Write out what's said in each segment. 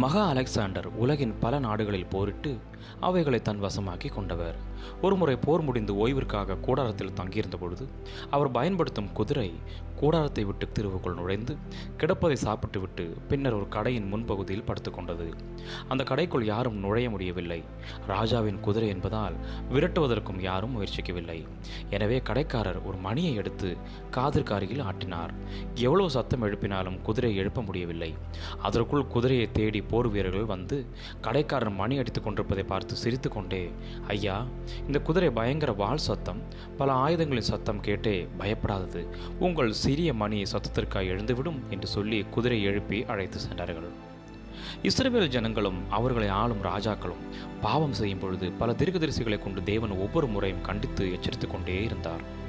மகா அலெக்சாண்டர் உலகின் பல நாடுகளில் போரிட்டு அவைகளை தன் வசமாக்கி கொண்டவர். ஒருமுறை போர் முடிந்து ஓய்விற்காக கூடாரத்தில் தங்கியிருந்த பொழுது அவர் பயன்படுத்தும் குதிரை கூடாரத்தை விட்டு திருவுக்குள் நுழைந்து கிடப்பதை சாப்பிட்டுவிட்டு பின்னர் ஒரு கடையின் முன்பகுதியில் படுத்துக்கொண்டது அந்த கடைக்குள் யாரும் நுழைய முடியவில்லை. ராஜாவின் குதிரை என்பதால் விரட்டுவதற்கும் யாரும் முயற்சிக்கவில்லை. எனவே கடைக்காரர் ஒரு மணியை எடுத்து காதிற்கு அருகில் ஆட்டினார். எவ்வளவு சத்தம் எழுப்பினாலும் குதிரையை எழுப்ப முடியவில்லை. அதற்குள் குதிரையை தேடி போர் வீரர்கள் வந்து கடைக்காரன் மணி அடித்துக் கொண்டிருப்பதை பார்த்து சிரித்துக்கொண்டே ஐயா இந்த குதிரை பயங்கர வாள் சத்தம். பல ஆயுதங்களின் சத்தம் கேட்டே பயப்படாதது. உங்கள் சிறிய மணி சத்தத்திற்காக எழுந்துவிடும் என்று சொல்லி குதிரை எழுப்பி அழைத்து சென்றார்கள். இஸ்ரவேல் ஜனங்களும் அவர்களை ஆளும் ராஜாக்களும் பாவம் செய்யும் பொழுது பல தீர்க்கதரிசிகளை கொண்டு தேவன் ஒவ்வொரு முறையும் கண்டித்து எச்சரித்துக் கொண்டே இருந்தார்.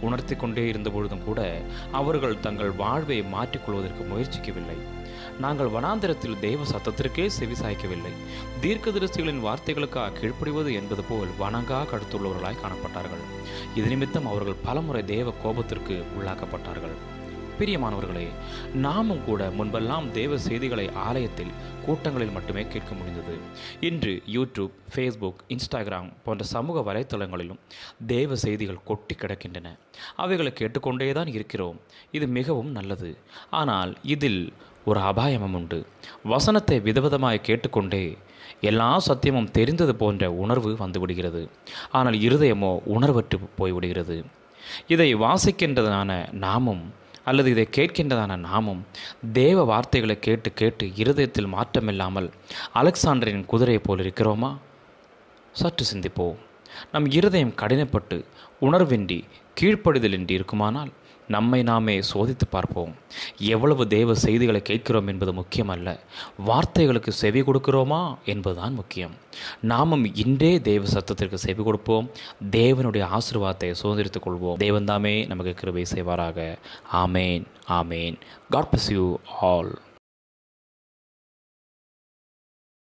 உணர்த்தி கொண்டே இருந்த பொழுதும் கூட அவர்கள் தங்கள் வாழ்வை மாற்றிக்கொள்வதற்கு முயற்சிக்கவில்லை. நாங்கள் வனாந்திரத்தில் தெய்வ சத்தத்திற்கே செவி சாய்க்கவில்லை. தீர்க்கதரிசிகளின் வார்த்தைகளுக்காக கீழ்ப்படிவது என்பது போல் வணங்காக கடுத்துள்ளவர்களாய் காணப்பட்டார்கள். இது நிமித்தம் அவர்கள் பலமுறை தேவ கோபத்திற்கு உள்ளாக்கப்பட்டார்கள். பிரியமானவர்களே நாமும் கூட முன்பெல்லாம் தேவ செய்திகளை ஆலயத்தில் கூட்டங்களில் மட்டுமே கேட்க முடிந்தது. இன்று யூடியூப் ஃபேஸ்புக் இன்ஸ்டாகிராம் போன்ற சமூக வலைத்தளங்களிலும் தேவ செய்திகள் கொட்டி கிடக்கின்றன. அவைகளை கேட்டுக்கொண்டே தான் இருக்கிறோம். இது மிகவும் நல்லது. ஆனால் இதில் ஒரு அபாயமும் உண்டு. வசனத்தை விதவிதமாய் கேட்டுக்கொண்டே எல்லா சத்தியமும் தெரிந்தது போன்ற உணர்வு வந்துவிடுகிறது. ஆனால் இருதயமோ உணர்வற்று போய்விடுகிறது. இதை வாசிக்கின்றதான நாமும் அல்லது இதை கேட்கின்றதான நாமும் தேவ வார்த்தைகளை கேட்டு கேட்டு இருதயத்தில் மாற்றமில்லாமல் அலெக்சாண்டரின் குதிரையை போல் இருக்கிறோமா? சற்று சிந்திப்போம். நம் இருதயம் கடினப்பட்டு உணர்வின்றி கீழ்ப்படிதலின்றி இருக்குமானால்? நம்மை நாமே சோதித்து பார்ப்போம். எவ்வளவு தேவ செய்திகளை கேட்கிறோம் என்பது முக்கியமல்ல. வார்த்தைகளுக்கு செவி கொடுக்கிறோமா என்பதுதான் முக்கியம். நாமும் இன்றே தேவ சத்தத்திற்கு செவி கொடுப்போம். தேவனுடைய ஆசீர்வாதத்தை சுதந்திரித்துக் கொள்வோம். தேவன்தாமே நமக்கு கிருபை செய்வாராக. ஆமேன் ஆமேன். God bless you all